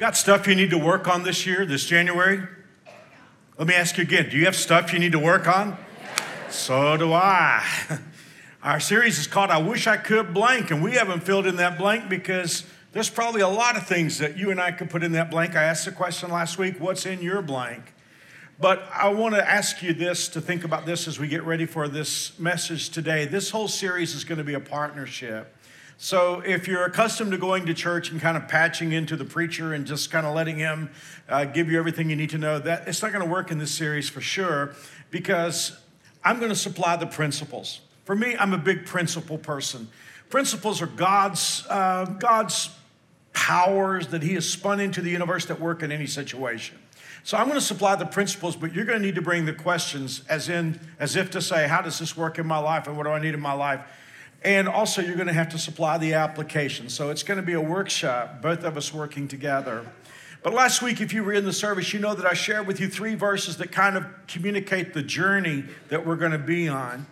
Got stuff you need to work on this year, this January? Let me ask you again do you have stuff you need to work on? So do I. Our series is called I Wish I Could Blank, and we haven't filled in that blank because there's probably a lot of things that you and I could put in that blank. I asked the question last week what's in your blank? But I want to ask you this to think about this as we get ready for this message today. This whole series is going to be a partnership. So, if you're accustomed to going to church and kind of patching into the preacher and just kind of letting him uh, give you everything you need to know, that it's not going to work in this series for sure because I'm going to supply the principles. For me, I'm a big principle person. Principles are God's, uh, God's powers that He has spun into the universe that work in any situation. So I'm going to supply the principles, but you're going to need to bring the questions as in, as if to say, how does this work in my life and what do I need in my life? And also, you're going to have to supply the application. So it's going to be a workshop, both of us working together. But last week, if you were in the service, you know that I shared with you three verses that kind of communicate the journey that we're going to be on.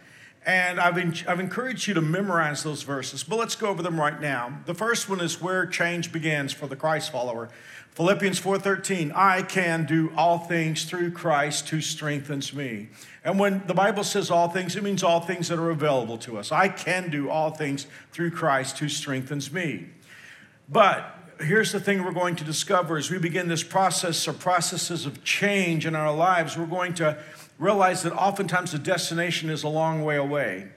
And I've, in, I've encouraged you to memorize those verses, but let's go over them right now. The first one is where change begins for the Christ follower. Philippians 4:13, I can do all things through Christ who strengthens me. And when the Bible says all things, it means all things that are available to us. I can do all things through Christ who strengthens me. But here's the thing we're going to discover as we begin this process or processes of change in our lives, we're going to realize that oftentimes the destination is a long way away.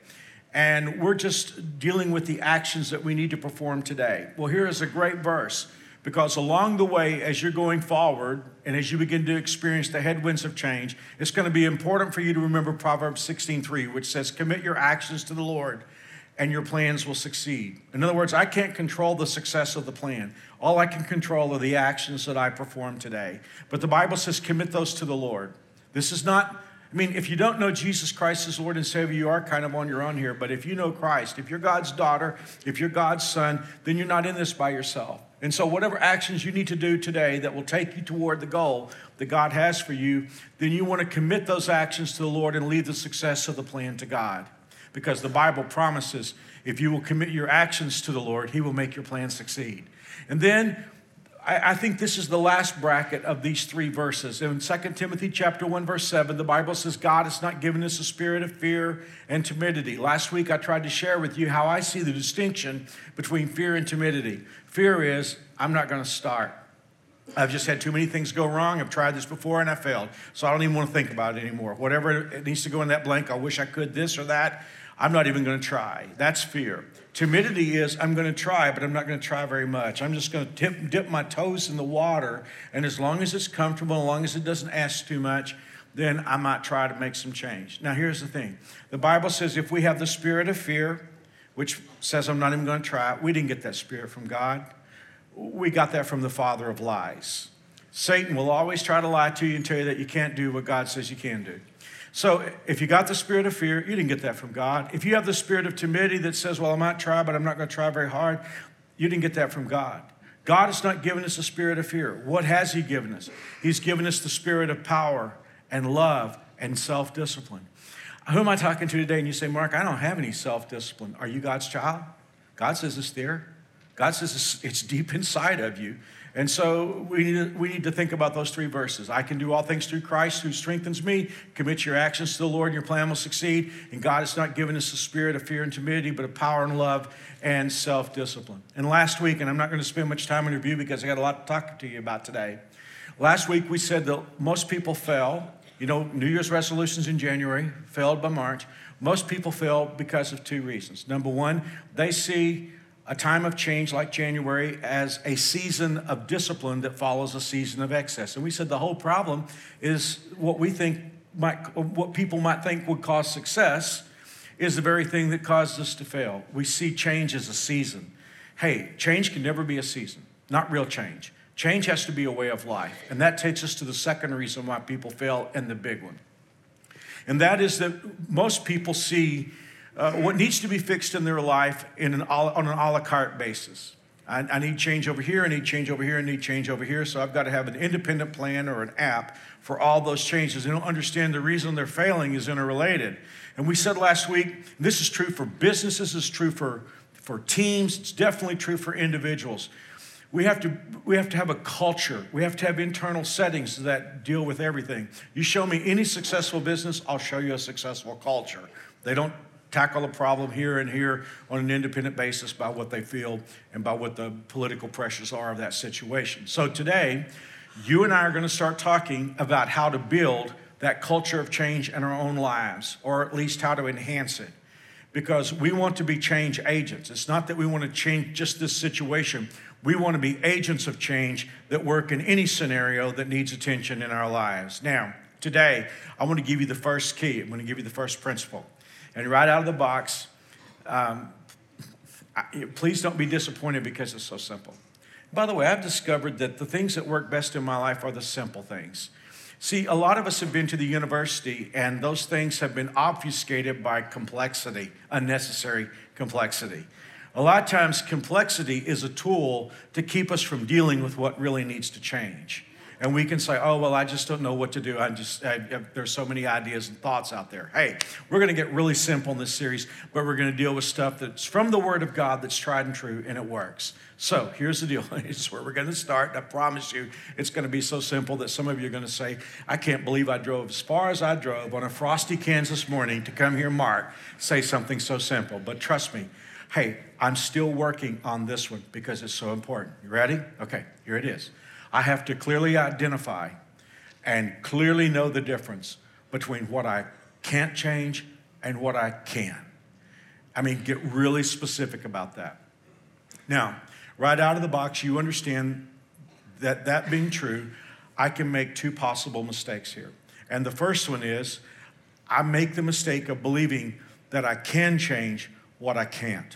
And we're just dealing with the actions that we need to perform today. Well, here is a great verse. Because along the way, as you're going forward and as you begin to experience the headwinds of change, it's going to be important for you to remember Proverbs 16:3, which says, Commit your actions to the Lord, and your plans will succeed. In other words, I can't control the success of the plan. All I can control are the actions that I perform today. But the Bible says, Commit those to the Lord. This is not I mean, if you don't know Jesus Christ as Lord and Savior, you are kind of on your own here. But if you know Christ, if you're God's daughter, if you're God's son, then you're not in this by yourself. And so, whatever actions you need to do today that will take you toward the goal that God has for you, then you want to commit those actions to the Lord and leave the success of the plan to God. Because the Bible promises if you will commit your actions to the Lord, He will make your plan succeed. And then I, I think this is the last bracket of these three verses. In 2 Timothy chapter 1, verse 7, the Bible says, God has not given us a spirit of fear and timidity. Last week I tried to share with you how I see the distinction between fear and timidity. Fear is, I'm not going to start. I've just had too many things go wrong. I've tried this before and I failed. So I don't even want to think about it anymore. Whatever it needs to go in that blank, I wish I could this or that. I'm not even going to try. That's fear. Timidity is I'm going to try, but I'm not going to try very much. I'm just going to dip, dip my toes in the water, and as long as it's comfortable, as long as it doesn't ask too much, then I might try to make some change. Now, here's the thing the Bible says if we have the spirit of fear, which says I'm not even going to try we didn't get that spirit from God. We got that from the father of lies. Satan will always try to lie to you and tell you that you can't do what God says you can do. So if you got the spirit of fear, you didn't get that from God. If you have the spirit of timidity that says, well, I might try, but I'm not going to try very hard, you didn't get that from God. God has not given us a spirit of fear. What has He given us? He's given us the spirit of power and love and self discipline. Who am I talking to today? And you say, Mark, I don't have any self discipline. Are you God's child? God says it's there. God says it's deep inside of you. And so we need, to, we need to think about those three verses. I can do all things through Christ who strengthens me. Commit your actions to the Lord and your plan will succeed. And God has not given us a spirit of fear and timidity, but of power and love and self discipline. And last week, and I'm not going to spend much time in review because I got a lot to talk to you about today. Last week, we said that most people fail. You know, New Year's resolutions in January, failed by March. Most people fail because of two reasons. Number one, they see a time of change like January as a season of discipline that follows a season of excess. And we said the whole problem is what we think might, what people might think would cause success is the very thing that caused us to fail. We see change as a season. Hey, change can never be a season, not real change. Change has to be a way of life. And that takes us to the second reason why people fail and the big one. And that is that most people see uh, what needs to be fixed in their life in an, on an a la carte basis. I, I need change over here, I need change over here, I need change over here. So I've got to have an independent plan or an app for all those changes. They don't understand the reason they're failing is interrelated. And we said last week, this is true for businesses, this is true for, for teams, it's definitely true for individuals. We have, to, we have to have a culture. We have to have internal settings that deal with everything. You show me any successful business, I'll show you a successful culture. They don't tackle a problem here and here on an independent basis by what they feel and by what the political pressures are of that situation. So today, you and I are going to start talking about how to build that culture of change in our own lives, or at least how to enhance it. Because we want to be change agents. It's not that we want to change just this situation. We want to be agents of change that work in any scenario that needs attention in our lives. Now, today, I want to give you the first key. I'm going to give you the first principle. And right out of the box, um, please don't be disappointed because it's so simple. By the way, I've discovered that the things that work best in my life are the simple things. See, a lot of us have been to the university, and those things have been obfuscated by complexity, unnecessary complexity. A lot of times, complexity is a tool to keep us from dealing with what really needs to change and we can say, oh, well, I just don't know what to do. I just, I, I, there's so many ideas and thoughts out there. Hey, we're going to get really simple in this series, but we're going to deal with stuff that's from the Word of God that's tried and true, and it works. So here's the deal. It's where we're going to start. I promise you, it's going to be so simple that some of you are going to say, I can't believe I drove as far as I drove on a frosty Kansas morning to come here, Mark, say something so simple. But trust me, hey, I'm still working on this one because it's so important. You ready? Okay, here it is. I have to clearly identify and clearly know the difference between what I can't change and what I can. I mean, get really specific about that. Now, right out of the box, you understand that that being true, I can make two possible mistakes here. And the first one is I make the mistake of believing that I can change what I can't.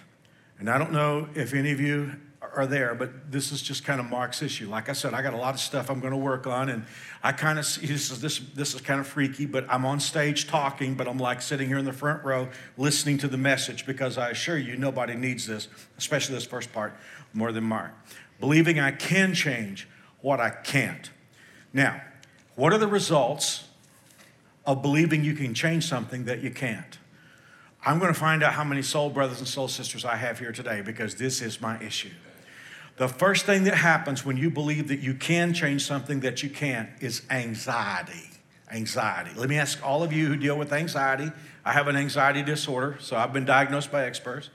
And I don't know if any of you are there, but this is just kind of Mark's issue. Like I said, I got a lot of stuff I'm going to work on, and I kind of see this is this this is kind of freaky, but I'm on stage talking, but I'm like sitting here in the front row listening to the message because I assure you nobody needs this, especially this first part, more than Mark. Believing I can change what I can't. Now, what are the results of believing you can change something that you can't? I'm going to find out how many soul brothers and soul sisters I have here today because this is my issue. The first thing that happens when you believe that you can change something that you can't is anxiety. Anxiety. Let me ask all of you who deal with anxiety. I have an anxiety disorder, so I've been diagnosed by experts.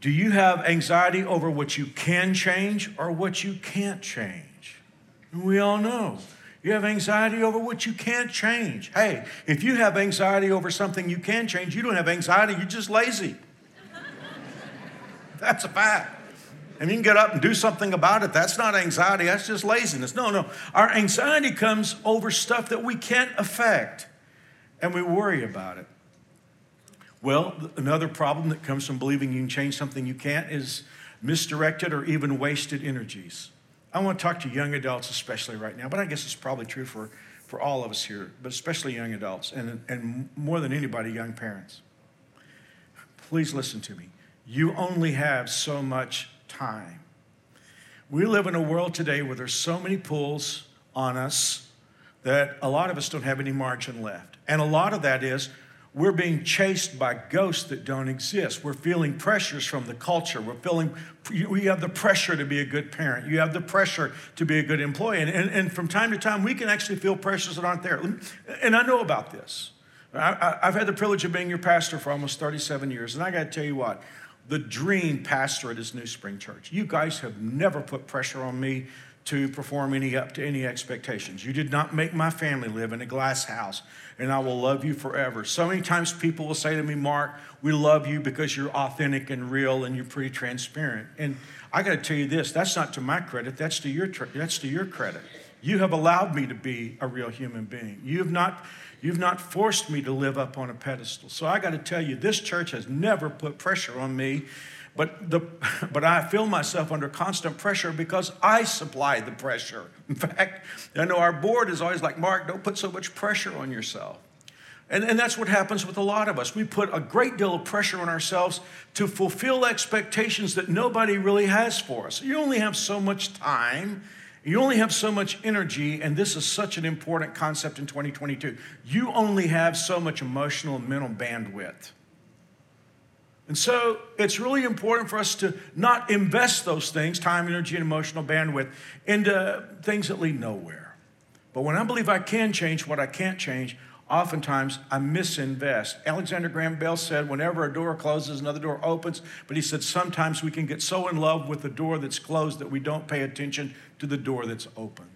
Do you have anxiety over what you can change or what you can't change? We all know. You have anxiety over what you can't change. Hey, if you have anxiety over something you can change, you don't have anxiety, you're just lazy. That's a fact and you can get up and do something about it. That's not anxiety, that's just laziness. No, no. Our anxiety comes over stuff that we can't affect, and we worry about it. Well, another problem that comes from believing you can change something you can't is misdirected or even wasted energies. I want to talk to young adults, especially right now, but I guess it's probably true for, for all of us here, but especially young adults, and, and more than anybody, young parents. Please listen to me. You only have so much time. We live in a world today where there's so many pulls on us that a lot of us don't have any margin left. And a lot of that is we're being chased by ghosts that don't exist. We're feeling pressures from the culture. We're feeling, we have the pressure to be a good parent. You have the pressure to be a good employee. And, and, and from time to time, we can actually feel pressures that aren't there. And I know about this. I, have had the privilege of being your pastor for almost 37 years. And I got to tell you what, the dream pastorate is New Spring Church. You guys have never put pressure on me to perform any up to any expectations. You did not make my family live in a glass house, and I will love you forever. So many times people will say to me, Mark, we love you because you're authentic and real and you're pretty transparent. And I got to tell you this, that's not to my credit, that's to your that's to your credit. You have allowed me to be a real human being. You have not You've not forced me to live up on a pedestal. So I got to tell you, this church has never put pressure on me But, the, but I feel myself under constant pressure because I supply the pressure. In fact, I know our board is always like, Mark, don't put so much pressure on yourself. And, and that's what happens with a lot of us. We put a great deal of pressure on ourselves to fulfill expectations that nobody really has for us. You only have so much time, you only have so much energy, and this is such an important concept in 2022. You only have so much emotional and mental bandwidth. And so it's really important for us to not invest those things, time, energy, and emotional bandwidth, into things that lead nowhere. But when I believe I can change what I can't change, oftentimes I misinvest. Alexander Graham Bell said, whenever a door closes, another door opens. But he said, sometimes we can get so in love with the door that's closed that we don't pay attention to the door that's open.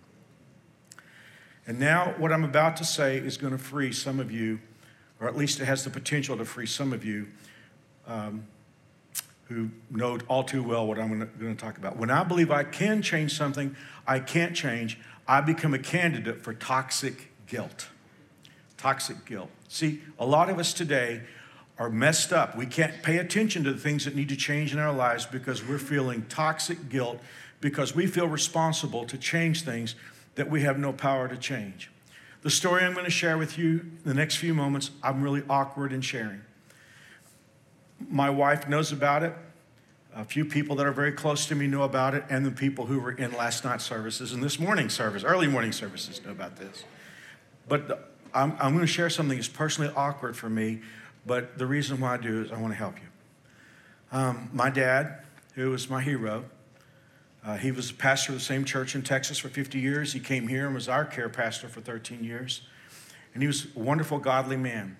And now, what I'm about to say is going to free some of you, or at least it has the potential to free some of you um, who know all too well what I'm going to talk about. When I believe I can change something I can't change, I become a candidate for toxic guilt toxic guilt. See, a lot of us today are messed up. We can't pay attention to the things that need to change in our lives because we're feeling toxic guilt because we feel responsible to change things that we have no power to change. The story I'm going to share with you in the next few moments, I'm really awkward in sharing. My wife knows about it. A few people that are very close to me know about it, and the people who were in last night's services and this morning service, early morning services, know about this. But I'm, I'm going to share something that's personally awkward for me, but the reason why I do is I want to help you. Um, my dad, who was my hero, uh, he was a pastor of the same church in Texas for 50 years. He came here and was our care pastor for 13 years. And he was a wonderful, godly man.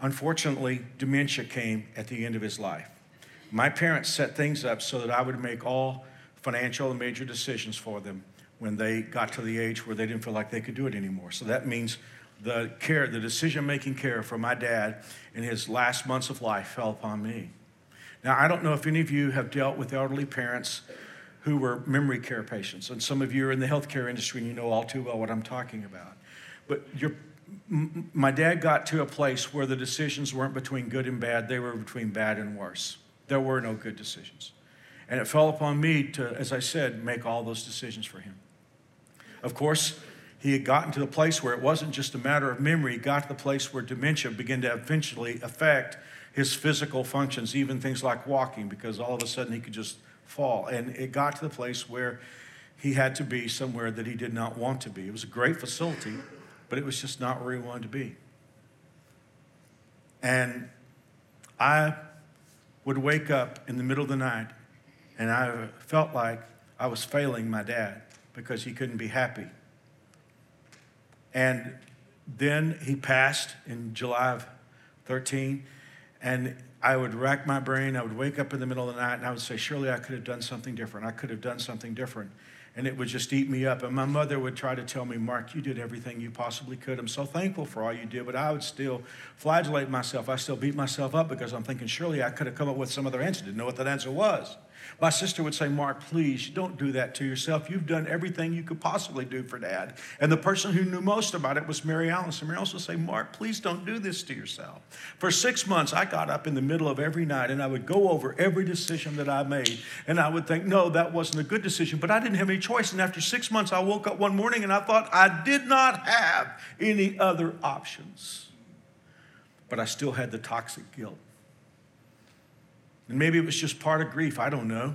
Unfortunately, dementia came at the end of his life. My parents set things up so that I would make all financial and major decisions for them when they got to the age where they didn't feel like they could do it anymore. So that means the care, the decision making care for my dad in his last months of life fell upon me. Now, I don't know if any of you have dealt with elderly parents who were memory care patients, and some of you are in the healthcare industry and you know all too well what I'm talking about. But m- my dad got to a place where the decisions weren't between good and bad, they were between bad and worse. There were no good decisions. And it fell upon me to, as I said, make all those decisions for him. Of course, he had gotten to the place where it wasn't just a matter of memory, he got to the place where dementia began to eventually affect his physical functions, even things like walking, because all of a sudden he could just fall. And it got to the place where he had to be somewhere that he did not want to be. It was a great facility, but it was just not where he wanted to be. And I would wake up in the middle of the night and I felt like I was failing my dad because he couldn't be happy and then he passed in July of 13. And I would rack my brain. I would wake up in the middle of the night and I would say, Surely I could have done something different. I could have done something different. And it would just eat me up. And my mother would try to tell me, Mark, you did everything you possibly could. I'm so thankful for all you did, but I would still flagellate myself. I still beat myself up because I'm thinking, Surely I could have come up with some other answer. Didn't know what that answer was. My sister would say, Mark, please don't do that to yourself. You've done everything you could possibly do for dad. And the person who knew most about it was Mary Alice. And Mary Alice would say, Mark, please don't do this to yourself. For six months, I got up in the middle of every night and I would go over every decision that I made. And I would think, no, that wasn't a good decision, but I didn't have any choice. And after six months, I woke up one morning and I thought I did not have any other options. But I still had the toxic guilt. And maybe it was just part of grief, I don't know.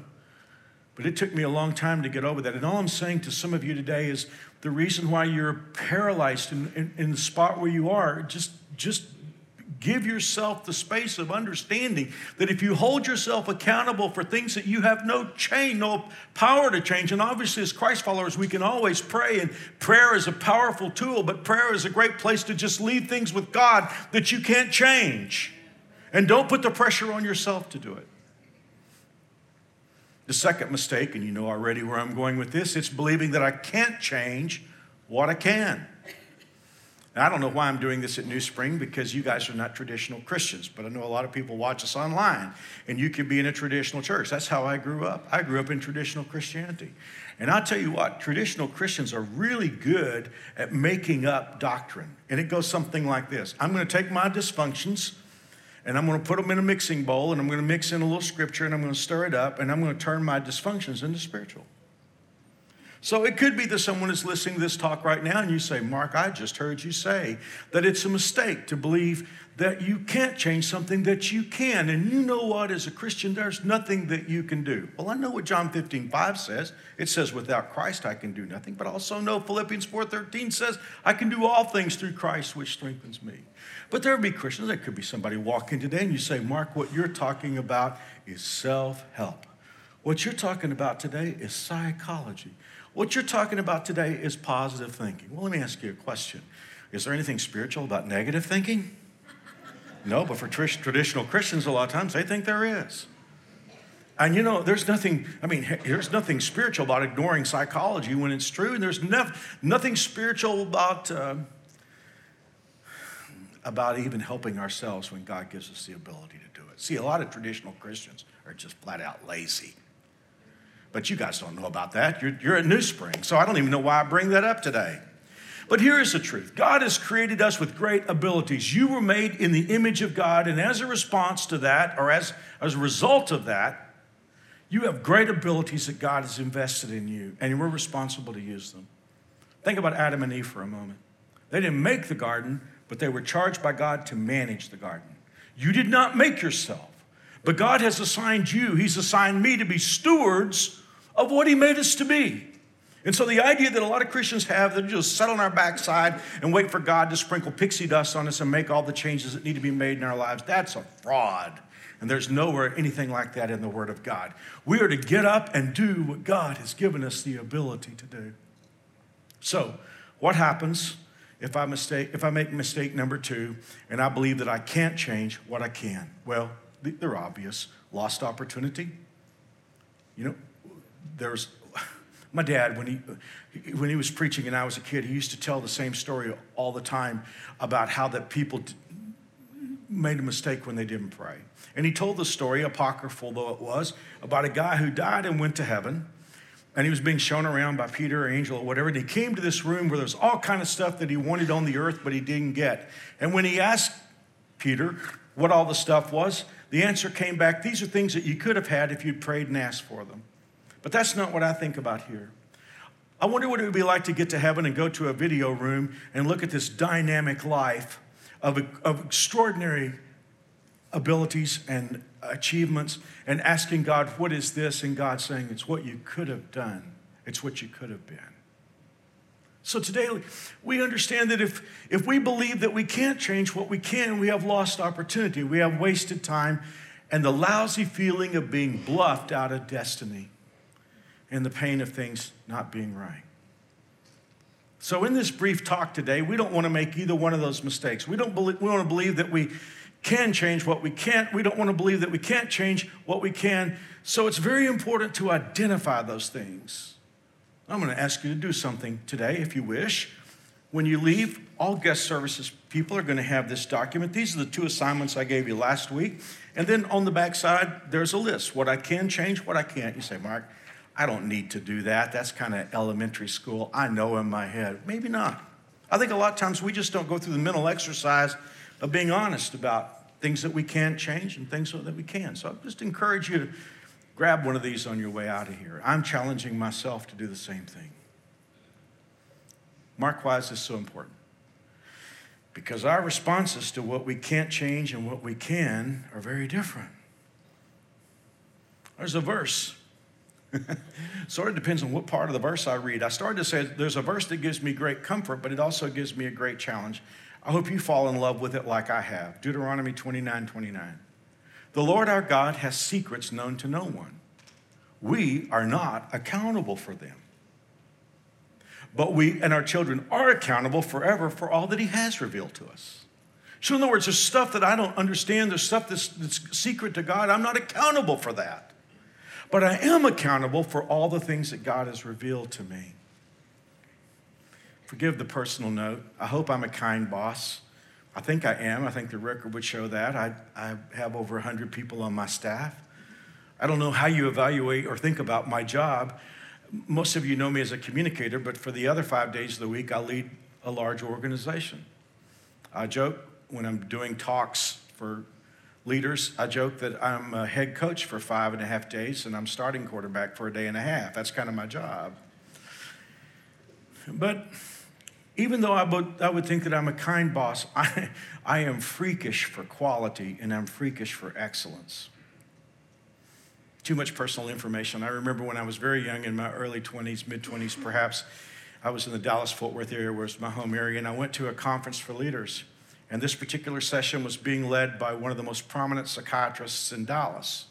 But it took me a long time to get over that. And all I'm saying to some of you today is the reason why you're paralyzed in, in, in the spot where you are, just, just give yourself the space of understanding that if you hold yourself accountable for things that you have no change, no power to change, and obviously as Christ followers, we can always pray, and prayer is a powerful tool, but prayer is a great place to just leave things with God that you can't change. And don't put the pressure on yourself to do it. The second mistake, and you know already where I'm going with this, it's believing that I can't change what I can. Now, I don't know why I'm doing this at New Spring because you guys are not traditional Christians, but I know a lot of people watch us online, and you can be in a traditional church. That's how I grew up. I grew up in traditional Christianity. And I'll tell you what, traditional Christians are really good at making up doctrine. And it goes something like this I'm going to take my dysfunctions and I'm going to put them in a mixing bowl and I'm going to mix in a little scripture and I'm going to stir it up and I'm going to turn my dysfunctions into spiritual. So it could be that someone is listening to this talk right now and you say, Mark, I just heard you say that it's a mistake to believe that you can't change something that you can. And you know what? As a Christian, there's nothing that you can do. Well, I know what John 15, 5 says. It says, without Christ, I can do nothing. But I also know Philippians 4, 13 says, I can do all things through Christ, which strengthens me. But there will be Christians, there could be somebody walking today and you say, Mark, what you're talking about is self help. What you're talking about today is psychology. What you're talking about today is positive thinking. Well, let me ask you a question Is there anything spiritual about negative thinking? No, but for tr- traditional Christians, a lot of times they think there is. And you know, there's nothing, I mean, there's nothing spiritual about ignoring psychology when it's true, and there's no, nothing spiritual about. Uh, about even helping ourselves when God gives us the ability to do it. See, a lot of traditional Christians are just flat out lazy. But you guys don't know about that. You're, you're at New Spring, so I don't even know why I bring that up today. But here is the truth God has created us with great abilities. You were made in the image of God, and as a response to that, or as, as a result of that, you have great abilities that God has invested in you, and we're responsible to use them. Think about Adam and Eve for a moment. They didn't make the garden, but they were charged by God to manage the garden. You did not make yourself, but God has assigned you, He's assigned me to be stewards of what He made us to be. And so the idea that a lot of Christians have that just sit on our backside and wait for God to sprinkle pixie dust on us and make all the changes that need to be made in our lives, that's a fraud. And there's nowhere anything like that in the Word of God. We are to get up and do what God has given us the ability to do. So, what happens if I mistake if I make mistake number 2 and I believe that I can't change what I can? Well, they're obvious. Lost opportunity. You know, there's my dad when he when he was preaching and I was a kid, he used to tell the same story all the time about how that people made a mistake when they didn't pray. And he told the story, apocryphal though it was, about a guy who died and went to heaven and he was being shown around by Peter or angel or whatever. And he came to this room where there was all kind of stuff that he wanted on the earth, but he didn't get. And when he asked Peter what all the stuff was, the answer came back these are things that you could have had if you'd prayed and asked for them. But that's not what I think about here. I wonder what it would be like to get to heaven and go to a video room and look at this dynamic life of, of extraordinary abilities and achievements and asking God, What is this? And God saying, It's what you could have done, it's what you could have been. So today, we understand that if, if we believe that we can't change what we can, we have lost opportunity, we have wasted time, and the lousy feeling of being bluffed out of destiny and the pain of things not being right. So, in this brief talk today, we don't want to make either one of those mistakes. We don't believe, we want to believe that we can change what we can't. We don't want to believe that we can't change what we can. So it's very important to identify those things. I'm going to ask you to do something today, if you wish. When you leave, all guest services people are going to have this document. These are the two assignments I gave you last week. And then on the back side, there's a list what I can change, what I can't. You say, Mark, I don't need to do that. That's kind of elementary school. I know in my head. Maybe not. I think a lot of times we just don't go through the mental exercise of being honest about things that we can't change and things that we can. So I just encourage you to grab one of these on your way out of here. I'm challenging myself to do the same thing. Mark, why is so important? Because our responses to what we can't change and what we can are very different. There's a verse. sort of depends on what part of the verse I read. I started to say there's a verse that gives me great comfort, but it also gives me a great challenge. I hope you fall in love with it like I have. Deuteronomy 29 29. The Lord our God has secrets known to no one. We are not accountable for them. But we and our children are accountable forever for all that He has revealed to us. So, in other words, there's stuff that I don't understand, there's stuff that's, that's secret to God. I'm not accountable for that. But I am accountable for all the things that God has revealed to me. Forgive the personal note. I hope I'm a kind boss. I think I am. I think the record would show that. I, I have over 100 people on my staff. I don't know how you evaluate or think about my job. Most of you know me as a communicator, but for the other five days of the week, I lead a large organization. I joke when I'm doing talks for leaders, I joke that I'm a head coach for five and a half days and I'm starting quarterback for a day and a half. That's kind of my job. But even though I would, I would think that I'm a kind boss, I, I am freakish for quality and I'm freakish for excellence. Too much personal information. I remember when I was very young, in my early 20s, mid 20s perhaps, I was in the Dallas Fort Worth area, where was my home area, and I went to a conference for leaders. And this particular session was being led by one of the most prominent psychiatrists in Dallas.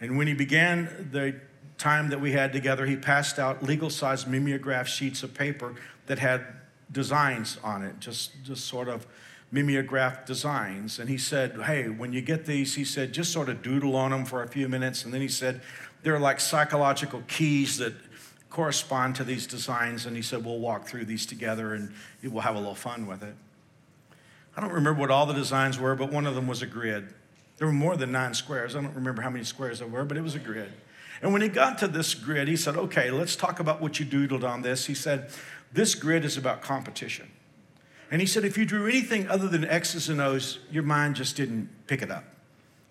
And when he began the time that we had together, he passed out legal sized mimeograph sheets of paper that had designs on it, just, just sort of mimeographed designs. And he said, Hey, when you get these, he said, just sort of doodle on them for a few minutes. And then he said, They're like psychological keys that correspond to these designs. And he said, We'll walk through these together and we'll have a little fun with it. I don't remember what all the designs were, but one of them was a grid. There were more than nine squares. I don't remember how many squares there were, but it was a grid. And when he got to this grid, he said, Okay, let's talk about what you doodled on this. He said, This grid is about competition. And he said, If you drew anything other than X's and O's, your mind just didn't pick it up.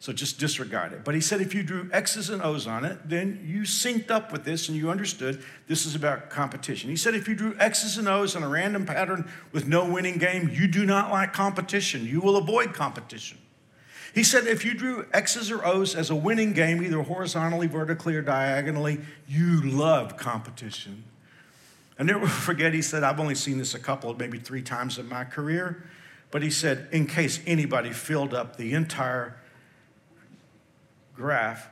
So just disregard it. But he said if you drew X's and O's on it, then you synced up with this and you understood this is about competition. He said if you drew X's and O's on a random pattern with no winning game, you do not like competition. You will avoid competition. He said if you drew X's or O's as a winning game, either horizontally, vertically, or diagonally, you love competition. I never forget, he said, I've only seen this a couple, maybe three times in my career. But he said, in case anybody filled up the entire graph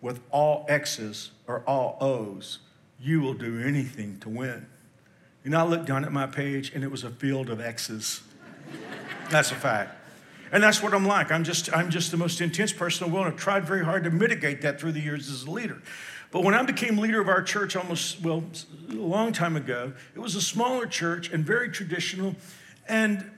with all X's or all O's, you will do anything to win. And I looked down at my page and it was a field of X's. That's a fact. And that's what I'm like. I'm just, I'm just the most intense person in the world. I've tried very hard to mitigate that through the years as a leader. But when I became leader of our church almost, well, a long time ago, it was a smaller church and very traditional. And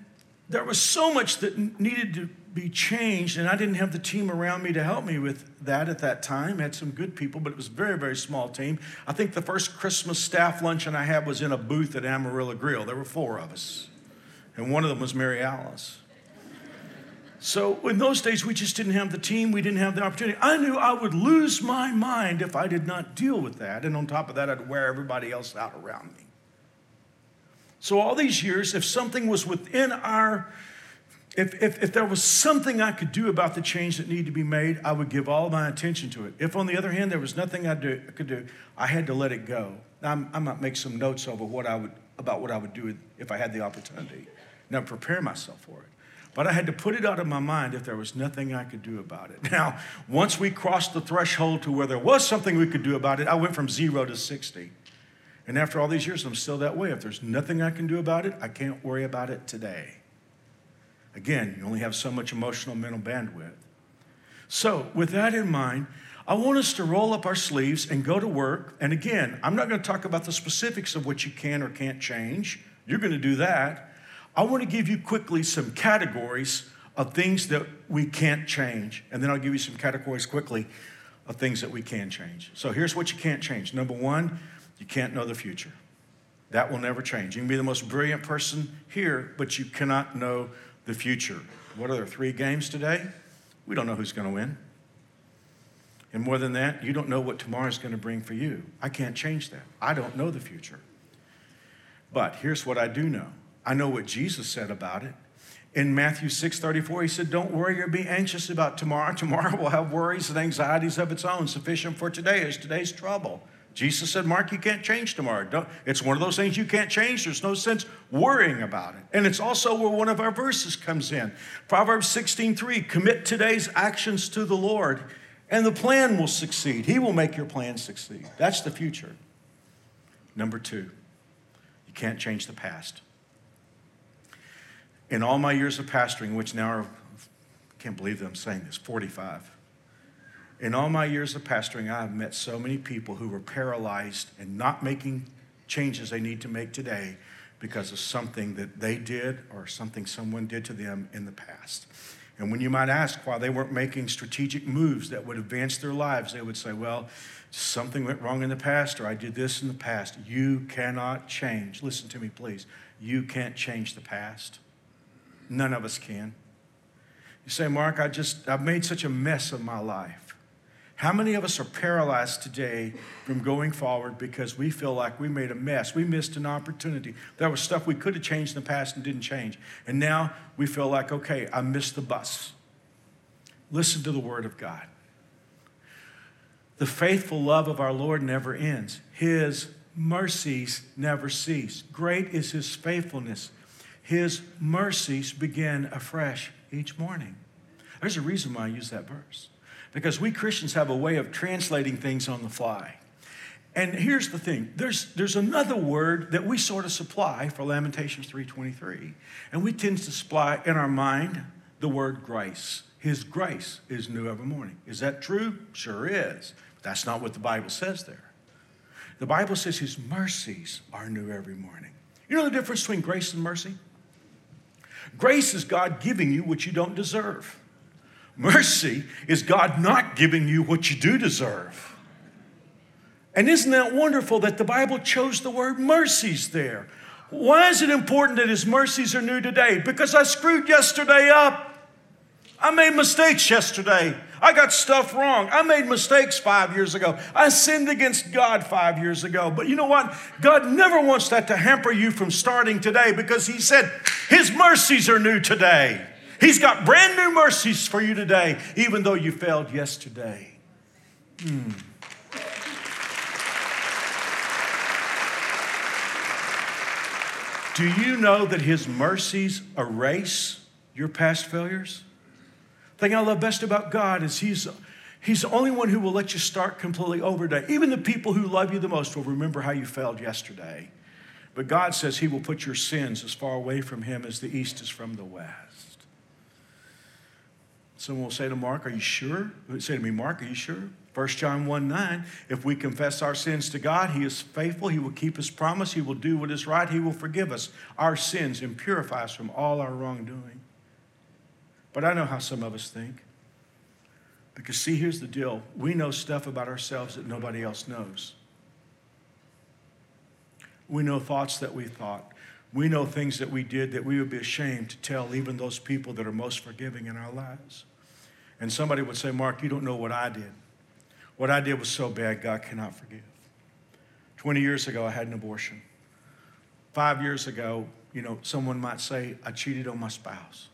there was so much that needed to be changed, and I didn't have the team around me to help me with that at that time. I had some good people, but it was a very, very small team. I think the first Christmas staff luncheon I had was in a booth at Amarillo Grill. There were four of us, and one of them was Mary Alice. So in those days, we just didn't have the team, we didn't have the opportunity. I knew I would lose my mind if I did not deal with that, and on top of that, I'd wear everybody else out around me. So all these years, if something was within our if, if, if, there was something I could do about the change that needed to be made, I would give all my attention to it. If, on the other hand, there was nothing I, do, I could do, I had to let it go. Now, i might make some notes over what I would, about what I would do if I had the opportunity. Now, prepare myself for it. But I had to put it out of my mind if there was nothing I could do about it. Now, once we crossed the threshold to where there was something we could do about it, I went from zero to 60. And after all these years, I'm still that way. If there's nothing I can do about it, I can't worry about it today. Again, you only have so much emotional mental bandwidth. So, with that in mind, I want us to roll up our sleeves and go to work. And again, I'm not going to talk about the specifics of what you can or can't change. You're going to do that. I want to give you quickly some categories of things that we can't change. And then I'll give you some categories quickly of things that we can change. So here's what you can't change. Number one, you can't know the future. That will never change. You can be the most brilliant person here, but you cannot know the future. What are there, three games today? We don't know who's going to win. And more than that, you don't know what tomorrow is going to bring for you. I can't change that. I don't know the future. But here's what I do know I know what Jesus said about it. In Matthew 6 34, he said, Don't worry or be anxious about tomorrow. Tomorrow will have worries and anxieties of its own. Sufficient for today is today's trouble. Jesus said, Mark, you can't change tomorrow. Don't, it's one of those things you can't change. There's no sense worrying about it. And it's also where one of our verses comes in. Proverbs 16:3, commit today's actions to the Lord, and the plan will succeed. He will make your plan succeed. That's the future. Number two, you can't change the past. In all my years of pastoring, which now are, I can't believe that I'm saying this, 45 in all my years of pastoring, I have met so many people who were paralyzed and not making changes they need to make today because of something that they did or something someone did to them in the past. And when you might ask why they weren't making strategic moves that would advance their lives, they would say, Well, something went wrong in the past, or I did this in the past. You cannot change. Listen to me, please. You can't change the past. None of us can. You say, Mark, I just, I've made such a mess of my life. How many of us are paralyzed today from going forward because we feel like we made a mess? We missed an opportunity. There was stuff we could have changed in the past and didn't change. And now we feel like, okay, I missed the bus. Listen to the word of God. The faithful love of our Lord never ends. His mercies never cease. Great is his faithfulness. His mercies begin afresh each morning. There's a reason why I use that verse. Because we Christians have a way of translating things on the fly. And here's the thing there's, there's another word that we sort of supply for Lamentations 3.23. And we tend to supply in our mind the word grace. His grace is new every morning. Is that true? Sure is. But that's not what the Bible says there. The Bible says his mercies are new every morning. You know the difference between grace and mercy? Grace is God giving you what you don't deserve. Mercy is God not giving you what you do deserve. And isn't that wonderful that the Bible chose the word mercies there? Why is it important that His mercies are new today? Because I screwed yesterday up. I made mistakes yesterday. I got stuff wrong. I made mistakes five years ago. I sinned against God five years ago. But you know what? God never wants that to hamper you from starting today because He said His mercies are new today. He's got brand new mercies for you today, even though you failed yesterday. Hmm. Do you know that His mercies erase your past failures? Thing I love best about God is He's He's the only one who will let you start completely over today. Even the people who love you the most will remember how you failed yesterday. But God says He will put your sins as far away from Him as the east is from the west. Someone will say to Mark, Are you sure? Say to me, Mark, are you sure? 1 John 1 9, if we confess our sins to God, He is faithful. He will keep His promise. He will do what is right. He will forgive us our sins and purify us from all our wrongdoing. But I know how some of us think. Because, see, here's the deal we know stuff about ourselves that nobody else knows. We know thoughts that we thought. We know things that we did that we would be ashamed to tell even those people that are most forgiving in our lives. And somebody would say, Mark, you don't know what I did. What I did was so bad, God cannot forgive. 20 years ago, I had an abortion. Five years ago, you know, someone might say, I cheated on my spouse.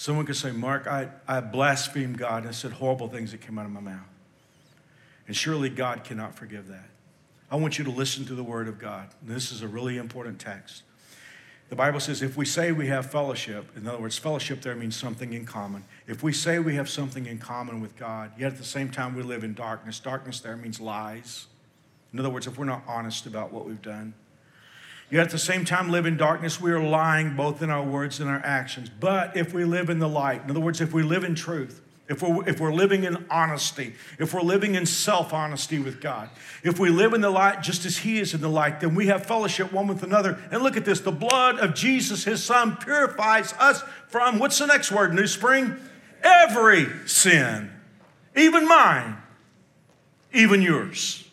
Someone could say, Mark, I, I blasphemed God and said horrible things that came out of my mouth. And surely God cannot forgive that. I want you to listen to the word of God. This is a really important text. The Bible says if we say we have fellowship, in other words, fellowship there means something in common. If we say we have something in common with God, yet at the same time we live in darkness, darkness there means lies. In other words, if we're not honest about what we've done, Yet at the same time, live in darkness, we are lying both in our words and our actions. But if we live in the light, in other words, if we live in truth, if we're, if we're living in honesty, if we're living in self honesty with God, if we live in the light just as He is in the light, then we have fellowship one with another. And look at this the blood of Jesus, His Son, purifies us from what's the next word, New Spring? Every sin, even mine, even yours.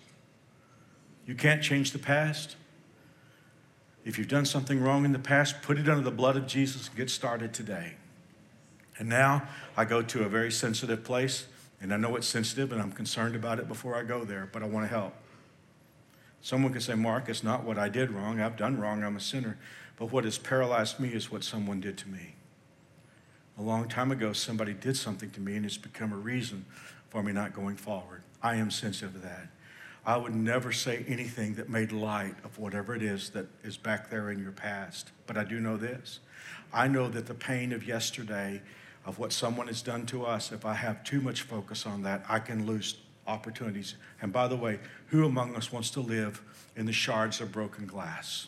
You can't change the past. If you've done something wrong in the past, put it under the blood of Jesus and get started today. And now I go to a very sensitive place, and I know it's sensitive, and I'm concerned about it before I go there, but I want to help. Someone can say, Mark, it's not what I did wrong. I've done wrong. I'm a sinner. But what has paralyzed me is what someone did to me. A long time ago, somebody did something to me, and it's become a reason for me not going forward. I am sensitive to that. I would never say anything that made light of whatever it is that is back there in your past. But I do know this I know that the pain of yesterday, of what someone has done to us, if I have too much focus on that, I can lose opportunities. And by the way, who among us wants to live in the shards of broken glass?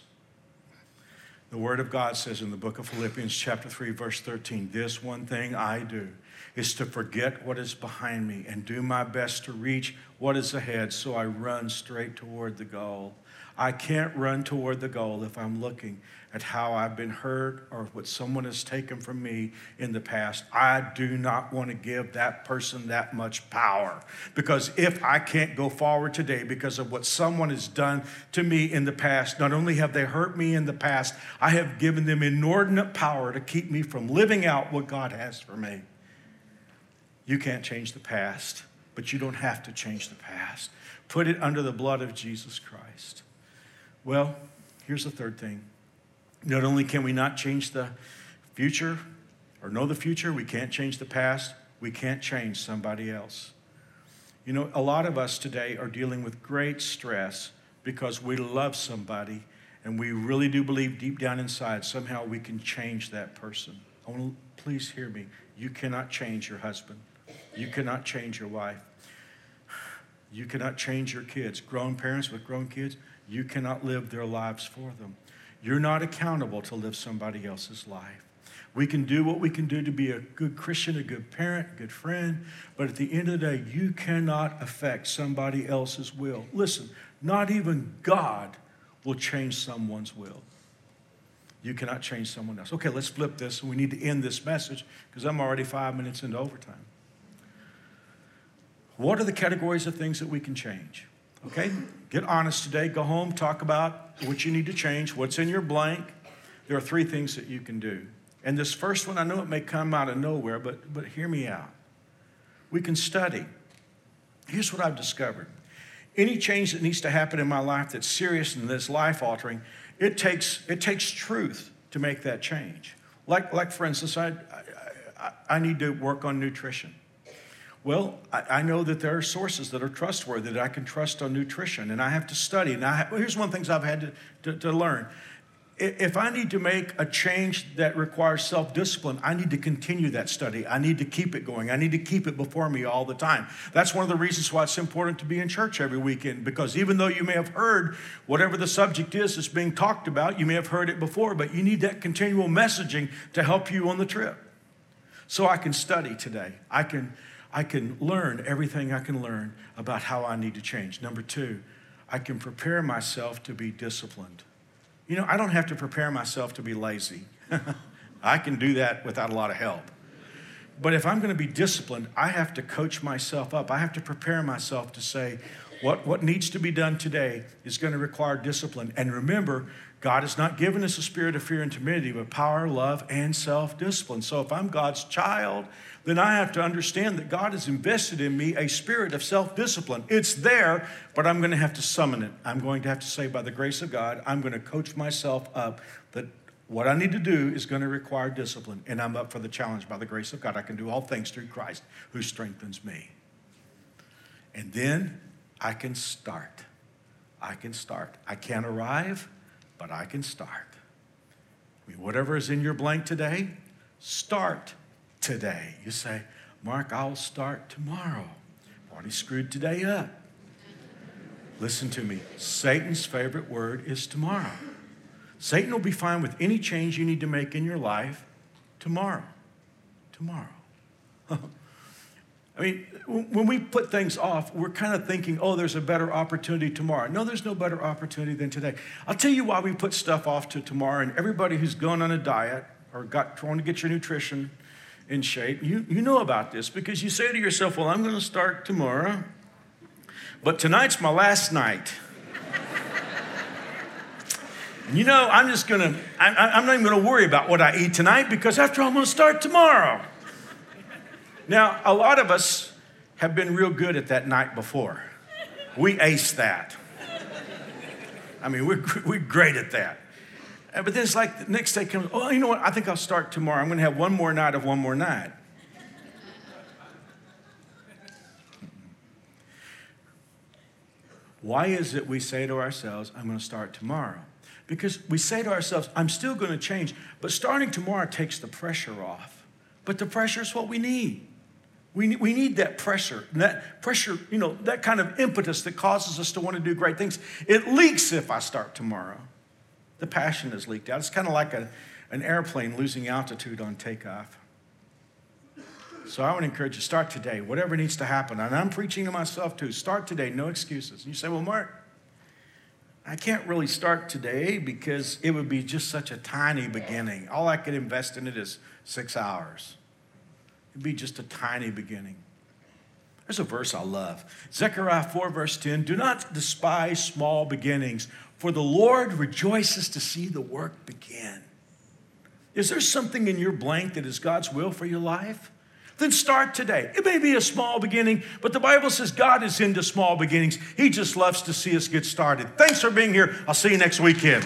The Word of God says in the book of Philippians, chapter 3, verse 13, This one thing I do is to forget what is behind me and do my best to reach what is ahead so I run straight toward the goal. I can't run toward the goal if I'm looking at how I've been hurt or what someone has taken from me in the past. I do not want to give that person that much power because if I can't go forward today because of what someone has done to me in the past, not only have they hurt me in the past, I have given them inordinate power to keep me from living out what God has for me. You can't change the past, but you don't have to change the past. Put it under the blood of Jesus Christ. Well, here's the third thing. Not only can we not change the future or know the future, we can't change the past, we can't change somebody else. You know, a lot of us today are dealing with great stress because we love somebody and we really do believe deep down inside somehow we can change that person. I want to, please hear me. You cannot change your husband. You cannot change your wife. You cannot change your kids. Grown parents with grown kids, you cannot live their lives for them. You're not accountable to live somebody else's life. We can do what we can do to be a good Christian, a good parent, a good friend, but at the end of the day, you cannot affect somebody else's will. Listen, not even God will change someone's will. You cannot change someone else. Okay, let's flip this. We need to end this message because I'm already five minutes into overtime. What are the categories of things that we can change? Okay, get honest today. Go home, talk about what you need to change, what's in your blank. There are three things that you can do. And this first one, I know it may come out of nowhere, but, but hear me out. We can study. Here's what I've discovered any change that needs to happen in my life that's serious and that's life altering, it takes, it takes truth to make that change. Like, like for instance, I, I, I need to work on nutrition. Well, I, I, know that there are sources that are trustworthy that I can trust on nutrition, and I have to study. And I, well, here's one of the things I've had to, to, to learn. If I need to make a change that requires self discipline, I need to continue that study. I need to keep it going. I need to keep it before me all the time. That's one of the reasons why it's important to be in church every weekend, because even though you may have heard whatever the subject is that's being talked about, you may have heard it before, but you need that continual messaging to help you on the trip. So I can study today. I can I can learn everything I can learn about how I need to change. Number two, I can prepare myself to be disciplined. You know, I don't have to prepare myself to be lazy. I can do that without a lot of help. But if I'm going to be disciplined, I have to coach myself up. I have to prepare myself to say, what, what needs to be done today is going to require discipline. And remember, God has not given us a spirit of fear and timidity, but power, love, and self discipline. So if I'm God's child, then I have to understand that God has invested in me a spirit of self discipline. It's there, but I'm going to have to summon it. I'm going to have to say, by the grace of God, I'm going to coach myself up that what I need to do is going to require discipline, and I'm up for the challenge by the grace of God. I can do all things through Christ who strengthens me. And then I can start. I can start. I can't arrive, but I can start. I mean, whatever is in your blank today, start today. You say, Mark, I'll start tomorrow. Already screwed today up. Listen to me. Satan's favorite word is tomorrow. Satan will be fine with any change you need to make in your life tomorrow. Tomorrow. I mean, when we put things off, we're kind of thinking, oh, there's a better opportunity tomorrow. No, there's no better opportunity than today. I'll tell you why we put stuff off to tomorrow. And everybody who's gone on a diet or got trying to get your nutrition in shape, you, you know about this because you say to yourself, well, I'm going to start tomorrow, but tonight's my last night. you know, I'm just going to, I'm not even going to worry about what I eat tonight because after all, I'm going to start tomorrow. Now, a lot of us have been real good at that night before. We ace that. I mean, we're, we're great at that. But then it's like the next day comes, oh, you know what? I think I'll start tomorrow. I'm going to have one more night of one more night. Why is it we say to ourselves, I'm going to start tomorrow? Because we say to ourselves, I'm still going to change, but starting tomorrow takes the pressure off. But the pressure is what we need. We, we need that pressure, and that pressure, you know, that kind of impetus that causes us to want to do great things. It leaks if I start tomorrow the passion is leaked out. It's kind of like a, an airplane losing altitude on takeoff. So I to encourage you, start today, whatever needs to happen. And I'm preaching to myself too. Start today, no excuses. And you say, well, Mark, I can't really start today because it would be just such a tiny beginning. All I could invest in it is six hours. Be just a tiny beginning. There's a verse I love Zechariah 4, verse 10 Do not despise small beginnings, for the Lord rejoices to see the work begin. Is there something in your blank that is God's will for your life? Then start today. It may be a small beginning, but the Bible says God is into small beginnings. He just loves to see us get started. Thanks for being here. I'll see you next weekend.